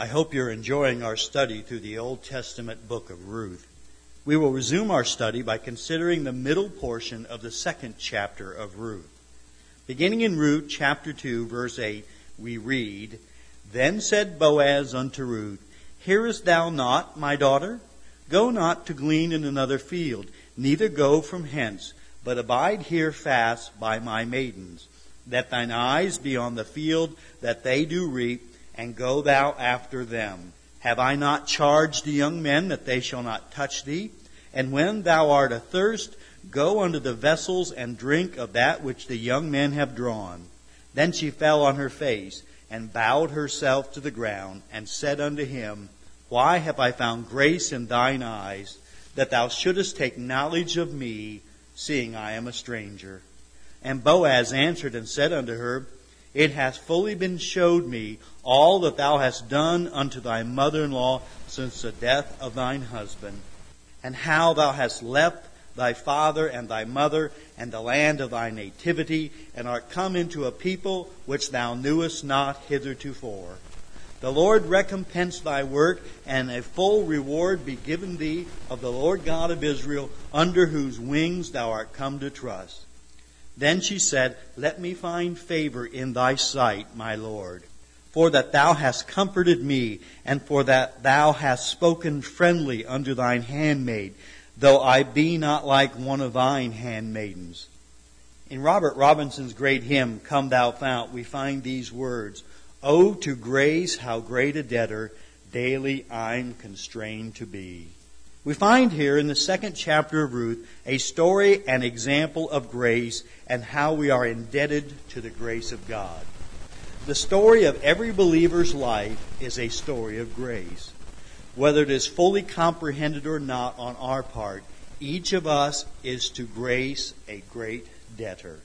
I hope you're enjoying our study through the Old Testament book of Ruth. We will resume our study by considering the middle portion of the second chapter of Ruth. Beginning in Ruth chapter 2, verse 8, we read, Then said Boaz unto Ruth, Hearest thou not, my daughter? Go not to glean in another field, neither go from hence, but abide here fast by my maidens, that thine eyes be on the field that they do reap, and go thou after them. Have I not charged the young men that they shall not touch thee? And when thou art athirst, go unto the vessels and drink of that which the young men have drawn. Then she fell on her face and bowed herself to the ground and said unto him, Why have I found grace in thine eyes, that thou shouldest take knowledge of me, seeing I am a stranger? And Boaz answered and said unto her, it hath fully been showed me all that thou hast done unto thy mother in law since the death of thine husband, and how thou hast left thy father and thy mother and the land of thy nativity, and art come into a people which thou knewest not hithertofore. The Lord recompense thy work, and a full reward be given thee of the Lord God of Israel, under whose wings thou art come to trust. Then she said, Let me find favor in thy sight, my Lord, for that thou hast comforted me, and for that thou hast spoken friendly unto thine handmaid, though I be not like one of thine handmaidens. In Robert Robinson's great hymn, Come Thou Fount, we find these words, Oh, to grace, how great a debtor daily I'm constrained to be. We find here in the second chapter of Ruth a story and example of grace and how we are indebted to the grace of God. The story of every believer's life is a story of grace. Whether it is fully comprehended or not on our part, each of us is to grace a great debtor.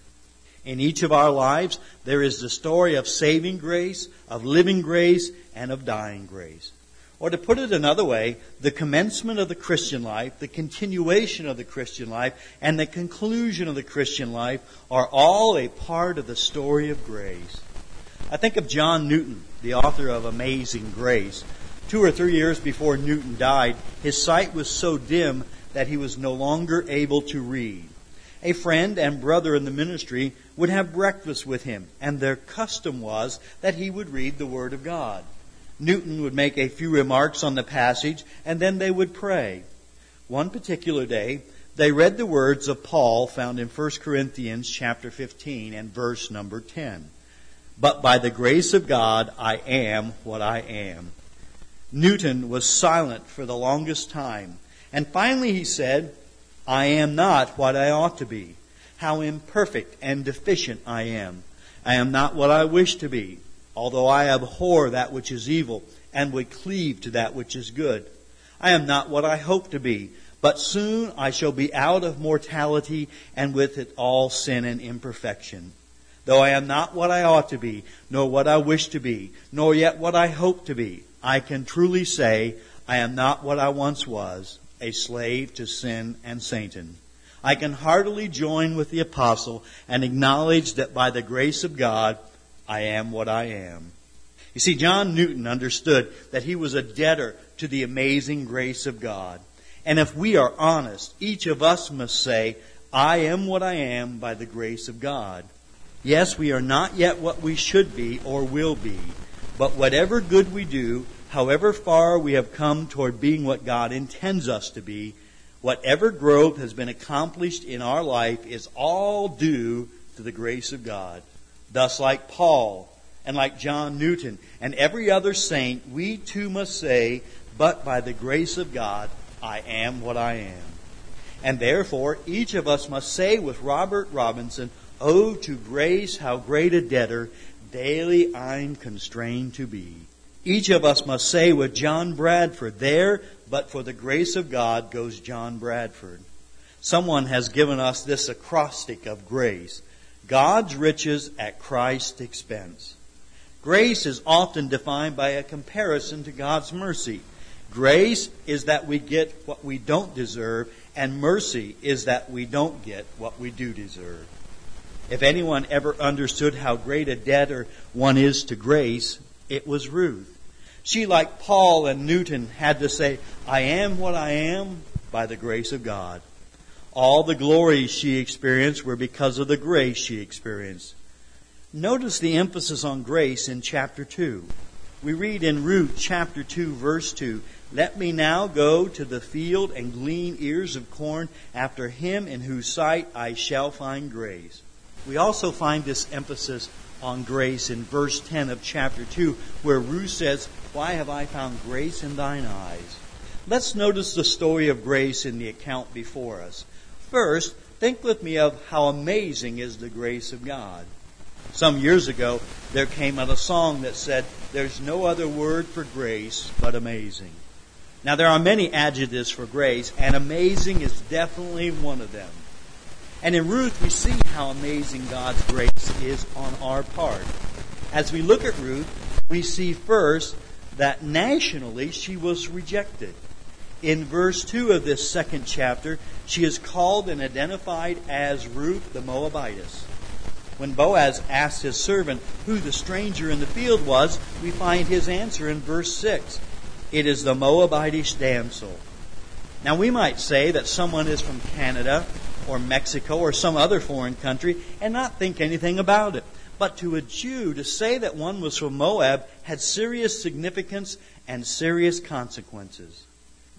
In each of our lives, there is the story of saving grace, of living grace, and of dying grace. Or to put it another way, the commencement of the Christian life, the continuation of the Christian life, and the conclusion of the Christian life are all a part of the story of grace. I think of John Newton, the author of Amazing Grace. Two or three years before Newton died, his sight was so dim that he was no longer able to read. A friend and brother in the ministry would have breakfast with him, and their custom was that he would read the Word of God. Newton would make a few remarks on the passage, and then they would pray. One particular day, they read the words of Paul found in 1 Corinthians chapter 15 and verse number 10. But by the grace of God, I am what I am. Newton was silent for the longest time, and finally he said, I am not what I ought to be. How imperfect and deficient I am. I am not what I wish to be although I abhor that which is evil and would cleave to that which is good. I am not what I hope to be, but soon I shall be out of mortality and with it all sin and imperfection. Though I am not what I ought to be, nor what I wish to be, nor yet what I hope to be, I can truly say I am not what I once was, a slave to sin and Satan. I can heartily join with the apostle and acknowledge that by the grace of God, I am what I am. You see, John Newton understood that he was a debtor to the amazing grace of God. And if we are honest, each of us must say, I am what I am by the grace of God. Yes, we are not yet what we should be or will be, but whatever good we do, however far we have come toward being what God intends us to be, whatever growth has been accomplished in our life is all due to the grace of God. Thus, like Paul and like John Newton and every other saint, we too must say, But by the grace of God, I am what I am. And therefore, each of us must say with Robert Robinson, Oh, to grace, how great a debtor daily I'm constrained to be. Each of us must say with John Bradford, There, but for the grace of God goes John Bradford. Someone has given us this acrostic of grace. God's riches at Christ's expense. Grace is often defined by a comparison to God's mercy. Grace is that we get what we don't deserve, and mercy is that we don't get what we do deserve. If anyone ever understood how great a debtor one is to grace, it was Ruth. She, like Paul and Newton, had to say, I am what I am by the grace of God. All the glories she experienced were because of the grace she experienced. Notice the emphasis on grace in chapter 2. We read in Ruth chapter 2 verse 2, Let me now go to the field and glean ears of corn after him in whose sight I shall find grace. We also find this emphasis on grace in verse 10 of chapter 2 where Ruth says, why have I found grace in thine eyes? Let's notice the story of grace in the account before us. First, think with me of how amazing is the grace of God. Some years ago, there came out a song that said, There's no other word for grace but amazing. Now, there are many adjectives for grace, and amazing is definitely one of them. And in Ruth, we see how amazing God's grace is on our part. As we look at Ruth, we see first that nationally she was rejected. In verse 2 of this second chapter, she is called and identified as Ruth the Moabitess. When Boaz asked his servant who the stranger in the field was, we find his answer in verse 6. It is the Moabitish damsel. Now we might say that someone is from Canada or Mexico or some other foreign country and not think anything about it. But to a Jew, to say that one was from Moab had serious significance and serious consequences.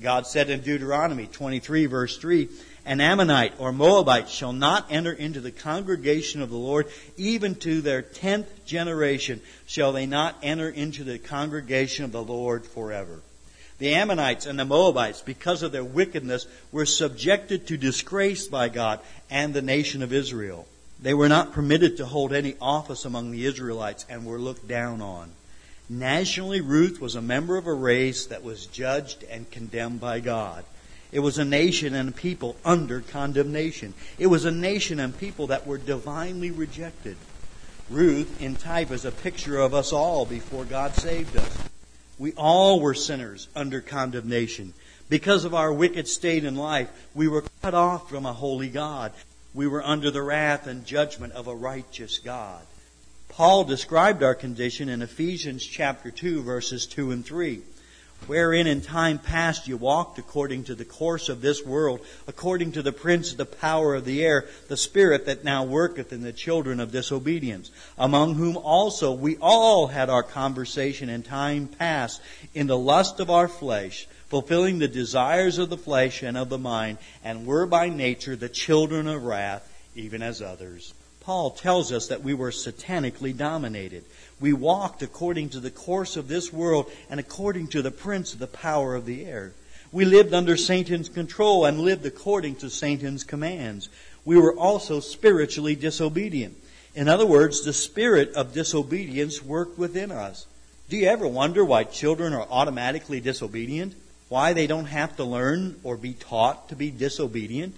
God said in Deuteronomy 23 verse 3, An Ammonite or Moabite shall not enter into the congregation of the Lord, even to their tenth generation shall they not enter into the congregation of the Lord forever. The Ammonites and the Moabites, because of their wickedness, were subjected to disgrace by God and the nation of Israel. They were not permitted to hold any office among the Israelites and were looked down on. Nationally, Ruth was a member of a race that was judged and condemned by God. It was a nation and a people under condemnation. It was a nation and people that were divinely rejected. Ruth, in type, is a picture of us all before God saved us. We all were sinners under condemnation. Because of our wicked state in life, we were cut off from a holy God we were under the wrath and judgment of a righteous God. Paul described our condition in Ephesians chapter 2 verses 2 and 3 wherein in time past you walked according to the course of this world, according to the prince of the power of the air, the spirit that now worketh in the children of disobedience, among whom also we all had our conversation in time past in the lust of our flesh, fulfilling the desires of the flesh and of the mind, and were by nature the children of wrath, even as others. Paul tells us that we were satanically dominated. We walked according to the course of this world and according to the prince of the power of the air. We lived under Satan's control and lived according to Satan's commands. We were also spiritually disobedient. In other words, the spirit of disobedience worked within us. Do you ever wonder why children are automatically disobedient? Why they don't have to learn or be taught to be disobedient?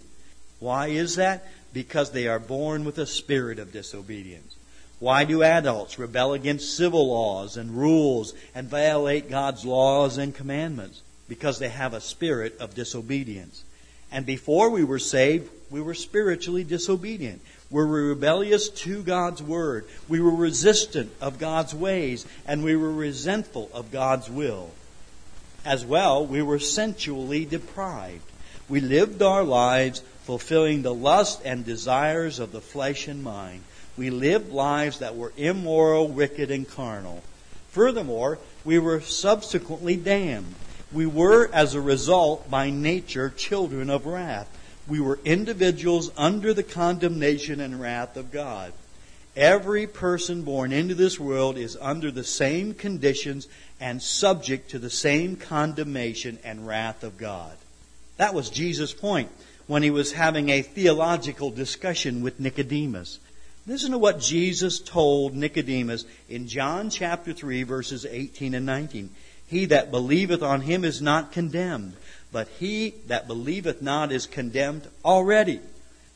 Why is that? Because they are born with a spirit of disobedience. Why do adults rebel against civil laws and rules and violate God's laws and commandments? Because they have a spirit of disobedience. And before we were saved, we were spiritually disobedient. We were rebellious to God's word. We were resistant of God's ways, and we were resentful of God's will. As well, we were sensually deprived. We lived our lives fulfilling the lust and desires of the flesh and mind we lived lives that were immoral, wicked, and carnal. Furthermore, we were subsequently damned. We were, as a result, by nature, children of wrath. We were individuals under the condemnation and wrath of God. Every person born into this world is under the same conditions and subject to the same condemnation and wrath of God. That was Jesus' point when he was having a theological discussion with Nicodemus. Listen to what Jesus told Nicodemus in John chapter 3 verses 18 and 19. He that believeth on him is not condemned, but he that believeth not is condemned already,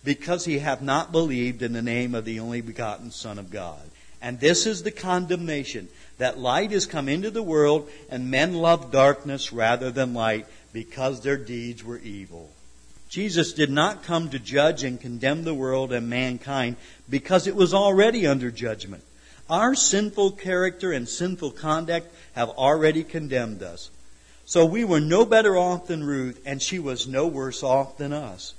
because he hath not believed in the name of the only begotten Son of God. And this is the condemnation, that light is come into the world, and men love darkness rather than light, because their deeds were evil. Jesus did not come to judge and condemn the world and mankind because it was already under judgment. Our sinful character and sinful conduct have already condemned us. So we were no better off than Ruth, and she was no worse off than us.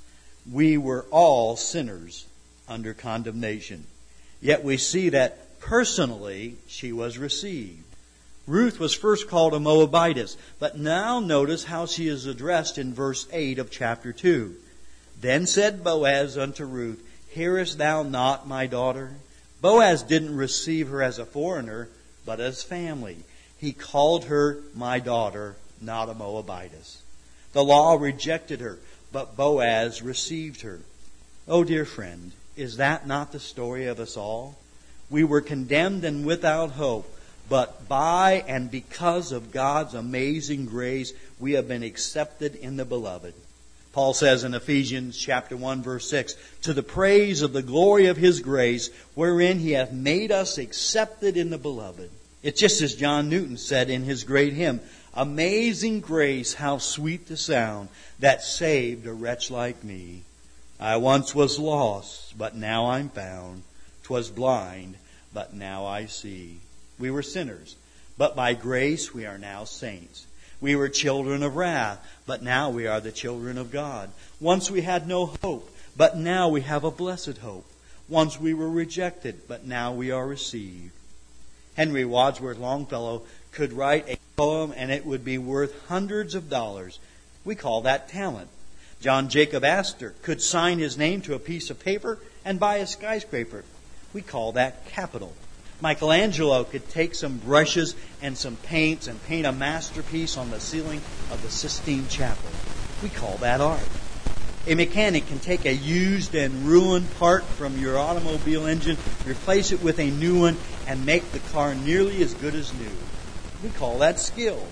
We were all sinners under condemnation. Yet we see that personally she was received. Ruth was first called a Moabitess, but now notice how she is addressed in verse 8 of chapter 2. Then said Boaz unto Ruth, Hearest thou not my daughter? Boaz didn't receive her as a foreigner, but as family. He called her my daughter, not a Moabitess. The law rejected her, but Boaz received her. Oh, dear friend, is that not the story of us all? We were condemned and without hope, but by and because of God's amazing grace, we have been accepted in the beloved. Paul says in Ephesians chapter 1 verse 6, to the praise of the glory of his grace, wherein he hath made us accepted in the beloved. It's just as John Newton said in his great hymn, Amazing grace, how sweet the sound that saved a wretch like me. I once was lost, but now I'm found. 'Twas blind, but now I see. We were sinners, but by grace we are now saints. We were children of wrath, but now we are the children of God. Once we had no hope, but now we have a blessed hope. Once we were rejected, but now we are received. Henry Wadsworth Longfellow could write a poem and it would be worth hundreds of dollars. We call that talent. John Jacob Astor could sign his name to a piece of paper and buy a skyscraper. We call that capital. Michelangelo could take some brushes and some paints and paint a masterpiece on the ceiling of the Sistine Chapel. We call that art. A mechanic can take a used and ruined part from your automobile engine, replace it with a new one, and make the car nearly as good as new. We call that skill.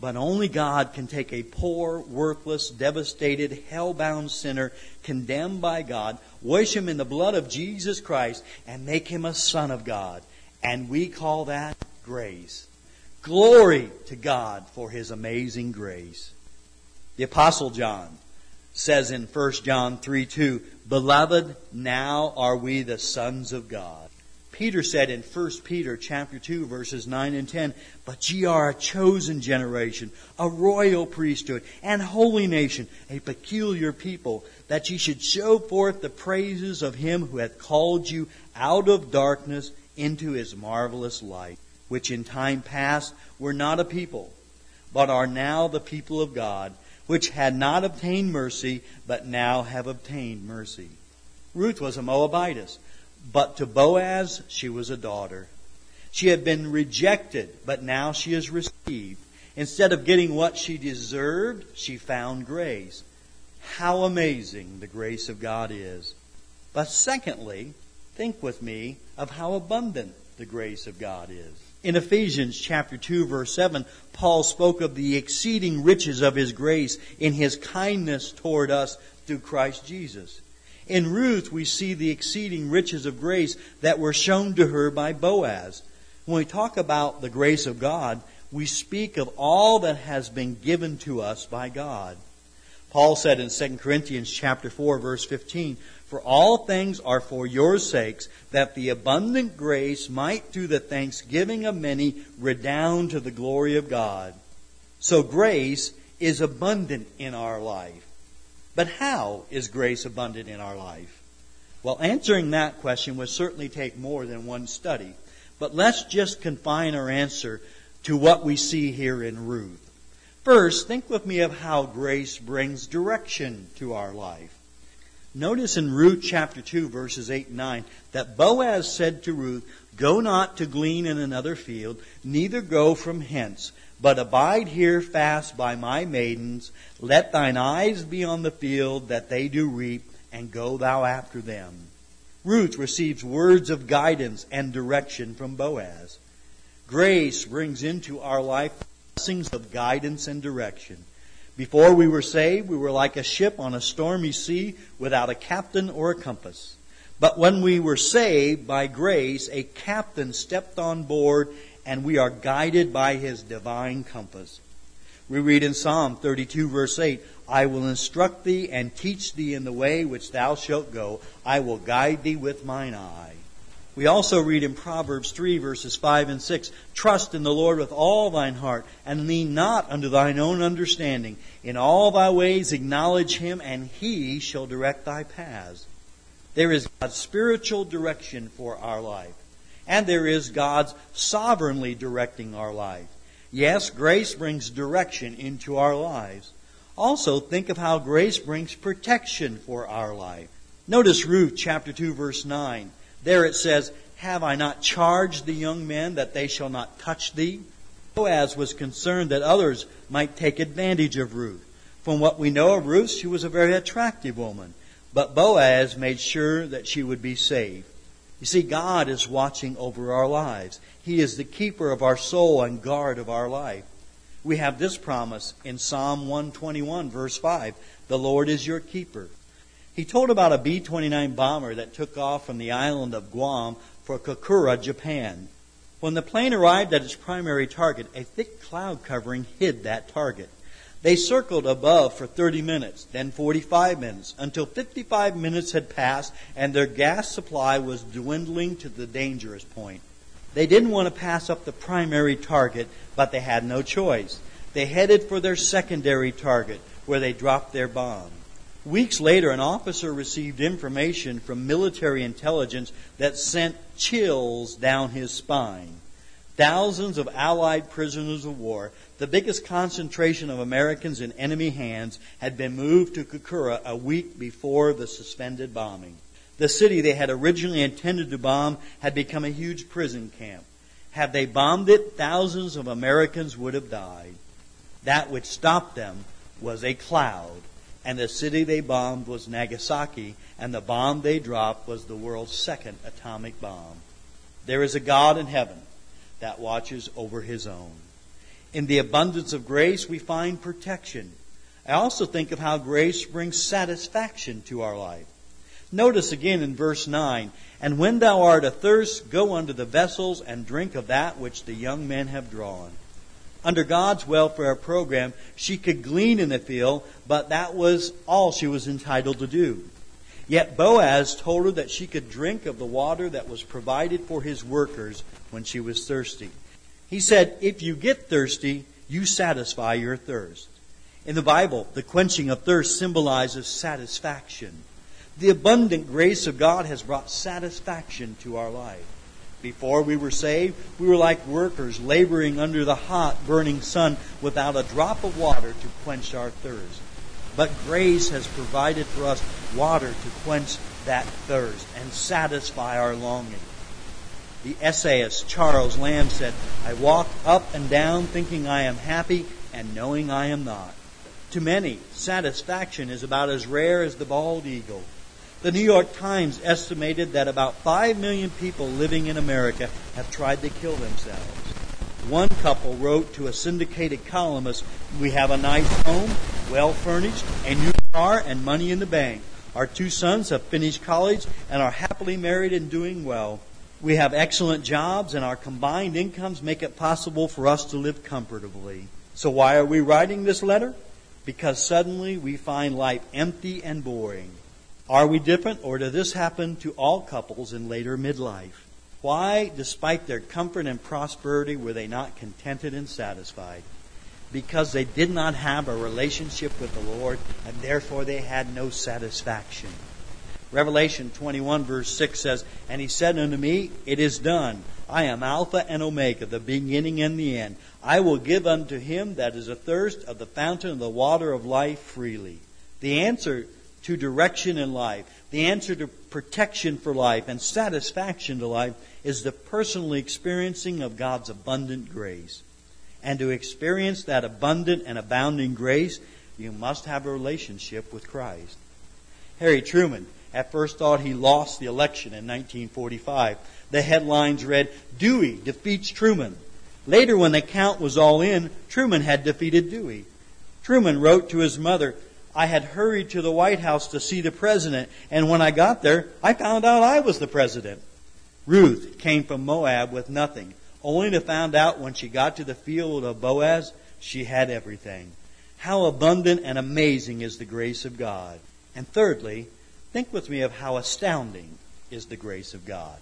But only God can take a poor, worthless, devastated, hell-bound sinner condemned by God, wash him in the blood of Jesus Christ, and make him a son of God. And we call that grace. Glory to God for his amazing grace. The apostle John says in 1 John 3 2, Beloved, now are we the sons of God. Peter said in 1 Peter chapter 2 verses 9 and 10, But ye are a chosen generation, a royal priesthood, and holy nation, a peculiar people, that ye should show forth the praises of him who hath called you out of darkness into his marvelous light, which in time past were not a people, but are now the people of God, which had not obtained mercy, but now have obtained mercy. Ruth was a Moabitess but to Boaz, she was a daughter. She had been rejected, but now she is received. Instead of getting what she deserved, she found grace. How amazing the grace of God is. But secondly, think with me of how abundant the grace of God is. In Ephesians chapter 2 verse 7, Paul spoke of the exceeding riches of his grace in his kindness toward us through Christ Jesus. In Ruth, we see the exceeding riches of grace that were shown to her by Boaz. When we talk about the grace of God, we speak of all that has been given to us by God. Paul said in 2 Corinthians chapter 4 verse 15, For all things are for your sakes, that the abundant grace might through the thanksgiving of many redound to the glory of God. So grace is abundant in our life. But how is grace abundant in our life? Well, answering that question would certainly take more than one study. But let's just confine our answer to what we see here in Ruth. First, think with me of how grace brings direction to our life. Notice in Ruth chapter 2, verses 8 and 9, that Boaz said to Ruth, Go not to glean in another field, neither go from hence, but abide here fast by my maidens. Let thine eyes be on the field that they do reap, and go thou after them. Ruth receives words of guidance and direction from Boaz. Grace brings into our life blessings of guidance and direction. Before we were saved, we were like a ship on a stormy sea without a captain or a compass. But when we were saved by grace, a captain stepped on board and we are guided by his divine compass. We read in Psalm 32 verse 8, I will instruct thee and teach thee in the way which thou shalt go. I will guide thee with mine eye. We also read in Proverbs 3 verses 5 and 6, Trust in the Lord with all thine heart, and lean not unto thine own understanding. In all thy ways acknowledge him, and he shall direct thy paths. There is God's spiritual direction for our life, and there is God's sovereignly directing our life. Yes, grace brings direction into our lives. Also, think of how grace brings protection for our life. Notice Ruth chapter 2 verse 9. There it says, Have I not charged the young men that they shall not touch thee? Boaz was concerned that others might take advantage of Ruth. From what we know of Ruth, she was a very attractive woman. But Boaz made sure that she would be saved. You see, God is watching over our lives. He is the keeper of our soul and guard of our life. We have this promise in Psalm 121, verse 5 The Lord is your keeper. He told about a B 29 bomber that took off from the island of Guam for Kokura, Japan. When the plane arrived at its primary target, a thick cloud covering hid that target. They circled above for 30 minutes, then 45 minutes, until 55 minutes had passed and their gas supply was dwindling to the dangerous point. They didn't want to pass up the primary target, but they had no choice. They headed for their secondary target, where they dropped their bomb. Weeks later, an officer received information from military intelligence that sent chills down his spine. Thousands of Allied prisoners of war, the biggest concentration of Americans in enemy hands, had been moved to Kokura a week before the suspended bombing. The city they had originally intended to bomb had become a huge prison camp. Had they bombed it, thousands of Americans would have died. That which stopped them was a cloud and the city they bombed was Nagasaki, and the bomb they dropped was the world's second atomic bomb. There is a God in heaven that watches over his own. In the abundance of grace, we find protection. I also think of how grace brings satisfaction to our life. Notice again in verse 9, And when thou art athirst, go unto the vessels and drink of that which the young men have drawn. Under God's welfare program, she could glean in the field, but that was all she was entitled to do. Yet Boaz told her that she could drink of the water that was provided for his workers when she was thirsty. He said, If you get thirsty, you satisfy your thirst. In the Bible, the quenching of thirst symbolizes satisfaction. The abundant grace of God has brought satisfaction to our life. Before we were saved, we were like workers laboring under the hot, burning sun without a drop of water to quench our thirst. But grace has provided for us water to quench that thirst and satisfy our longing. The essayist Charles Lamb said, I walk up and down thinking I am happy and knowing I am not. To many, satisfaction is about as rare as the bald eagle. The New York Times estimated that about 5 million people living in America have tried to kill themselves. One couple wrote to a syndicated columnist, We have a nice home, well furnished, a new car, and money in the bank. Our two sons have finished college and are happily married and doing well. We have excellent jobs, and our combined incomes make it possible for us to live comfortably. So, why are we writing this letter? Because suddenly we find life empty and boring. Are we different, or does this happen to all couples in later midlife? Why, despite their comfort and prosperity, were they not contented and satisfied? Because they did not have a relationship with the Lord, and therefore they had no satisfaction. Revelation 21, verse 6 says, And he said unto me, It is done. I am Alpha and Omega, the beginning and the end. I will give unto him that is athirst of the fountain of the water of life freely. The answer to direction in life, the answer to protection for life and satisfaction to life is the personal experiencing of God's abundant grace. And to experience that abundant and abounding grace, you must have a relationship with Christ. Harry Truman at first thought he lost the election in 1945. The headlines read, Dewey defeats Truman. Later, when the count was all in, Truman had defeated Dewey. Truman wrote to his mother, I had hurried to the White House to see the president, and when I got there, I found out I was the president. Ruth came from Moab with nothing, only to find out when she got to the field of Boaz, she had everything. How abundant and amazing is the grace of God. And thirdly, think with me of how astounding is the grace of God.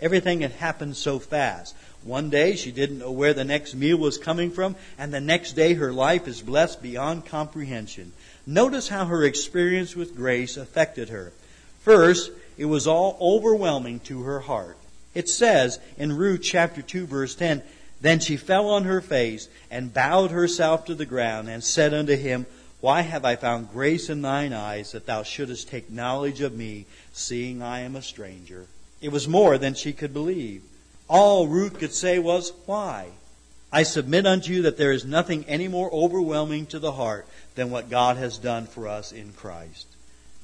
Everything had happened so fast. One day she didn't know where the next meal was coming from, and the next day her life is blessed beyond comprehension. Notice how her experience with grace affected her. First, it was all overwhelming to her heart. It says in Ruth chapter 2 verse 10, Then she fell on her face and bowed herself to the ground and said unto him, Why have I found grace in thine eyes that thou shouldest take knowledge of me, seeing I am a stranger? It was more than she could believe. All Ruth could say was, Why? I submit unto you that there is nothing any more overwhelming to the heart than what God has done for us in Christ.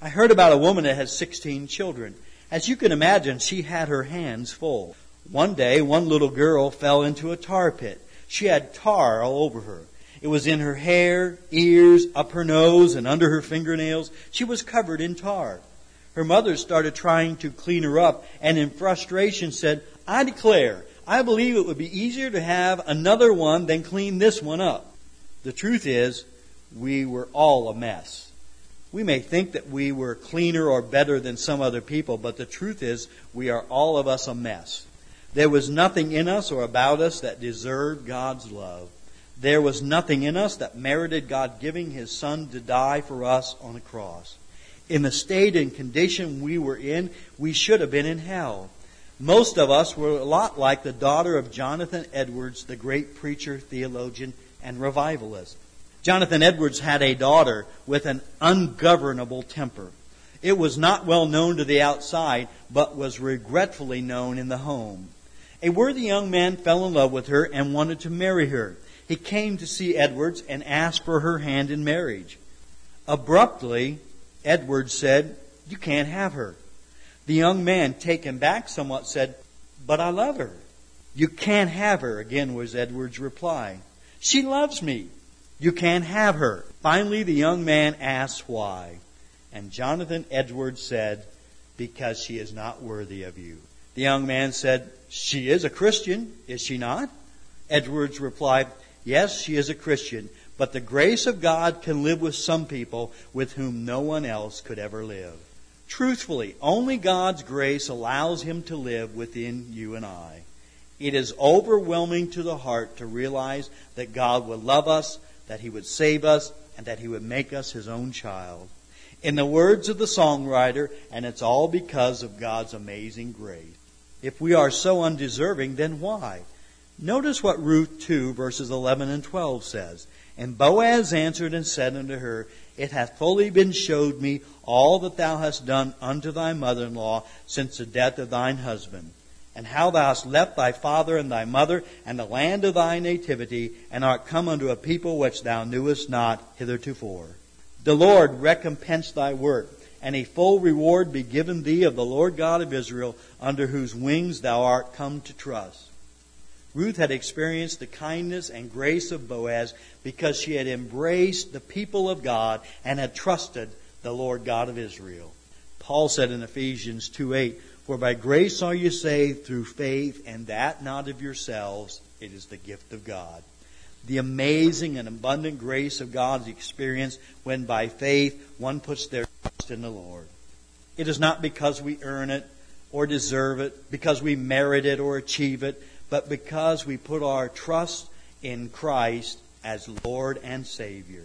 I heard about a woman that has 16 children. As you can imagine, she had her hands full. One day, one little girl fell into a tar pit. She had tar all over her. It was in her hair, ears, up her nose, and under her fingernails. She was covered in tar. Her mother started trying to clean her up and in frustration said, I declare, I believe it would be easier to have another one than clean this one up. The truth is, we were all a mess. We may think that we were cleaner or better than some other people, but the truth is, we are all of us a mess. There was nothing in us or about us that deserved God's love. There was nothing in us that merited God giving His Son to die for us on a cross. In the state and condition we were in, we should have been in hell. Most of us were a lot like the daughter of Jonathan Edwards, the great preacher, theologian, and revivalist. Jonathan Edwards had a daughter with an ungovernable temper. It was not well known to the outside, but was regretfully known in the home. A worthy young man fell in love with her and wanted to marry her. He came to see Edwards and asked for her hand in marriage. Abruptly, Edwards said, You can't have her. The young man, taken back somewhat, said, But I love her. You can't have her, again was Edward's reply. She loves me. You can't have her. Finally, the young man asked why. And Jonathan Edwards said, Because she is not worthy of you. The young man said, She is a Christian, is she not? Edwards replied, Yes, she is a Christian, but the grace of God can live with some people with whom no one else could ever live. Truthfully, only God's grace allows Him to live within you and I. It is overwhelming to the heart to realize that God would love us, that He would save us, and that He would make us His own child. In the words of the songwriter, and it's all because of God's amazing grace. If we are so undeserving, then why? Notice what Ruth 2 verses 11 and 12 says. And Boaz answered and said unto her, it hath fully been showed me all that thou hast done unto thy mother in law since the death of thine husband, and how thou hast left thy father and thy mother and the land of thy nativity, and art come unto a people which thou knewest not hithertofore. The Lord recompense thy work, and a full reward be given thee of the Lord God of Israel, under whose wings thou art come to trust. Ruth had experienced the kindness and grace of Boaz because she had embraced the people of God and had trusted the Lord God of Israel. Paul said in Ephesians 2 8, For by grace are you saved through faith, and that not of yourselves, it is the gift of God. The amazing and abundant grace of God is experienced when by faith one puts their trust in the Lord. It is not because we earn it or deserve it, because we merit it or achieve it, but because we put our trust in Christ as Lord and Savior.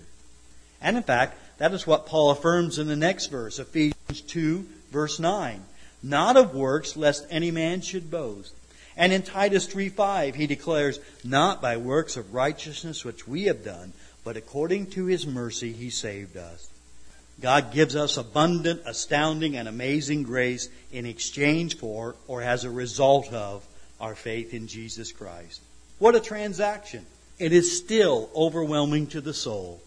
And in fact, that is what Paul affirms in the next verse, Ephesians 2, verse 9. Not of works, lest any man should boast. And in Titus 3 5, he declares, Not by works of righteousness which we have done, but according to his mercy he saved us. God gives us abundant, astounding, and amazing grace in exchange for, or as a result of, our faith in Jesus Christ. What a transaction! It is still overwhelming to the soul.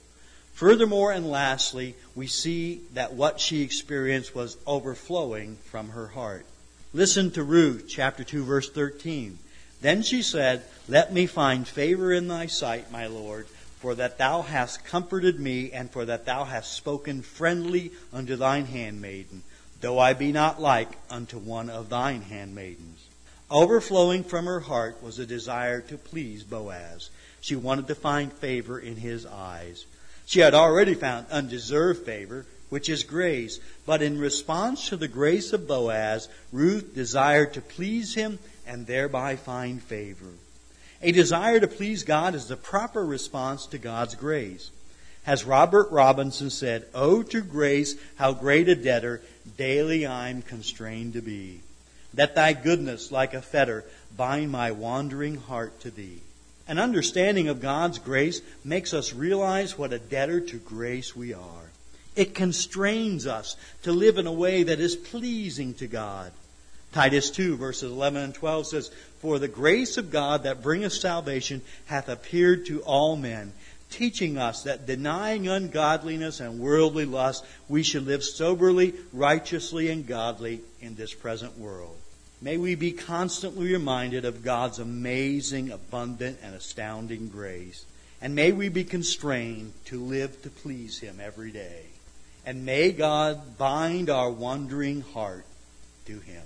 Furthermore and lastly, we see that what she experienced was overflowing from her heart. Listen to Ruth chapter 2 verse 13. Then she said, Let me find favor in thy sight, my Lord, for that thou hast comforted me, and for that thou hast spoken friendly unto thine handmaiden, though I be not like unto one of thine handmaidens. Overflowing from her heart was a desire to please Boaz. She wanted to find favor in his eyes. She had already found undeserved favor which is grace. But in response to the grace of Boaz, Ruth desired to please him and thereby find favor. A desire to please God is the proper response to God's grace. As Robert Robinson said, Oh, to grace, how great a debtor daily I'm constrained to be. That thy goodness, like a fetter, bind my wandering heart to thee. An understanding of God's grace makes us realize what a debtor to grace we are. It constrains us to live in a way that is pleasing to God. Titus 2 verses 11 and 12 says, For the grace of God that bringeth salvation hath appeared to all men, teaching us that denying ungodliness and worldly lust, we should live soberly, righteously, and godly in this present world. May we be constantly reminded of God's amazing, abundant, and astounding grace. And may we be constrained to live to please Him every day. And may God bind our wandering heart to Him.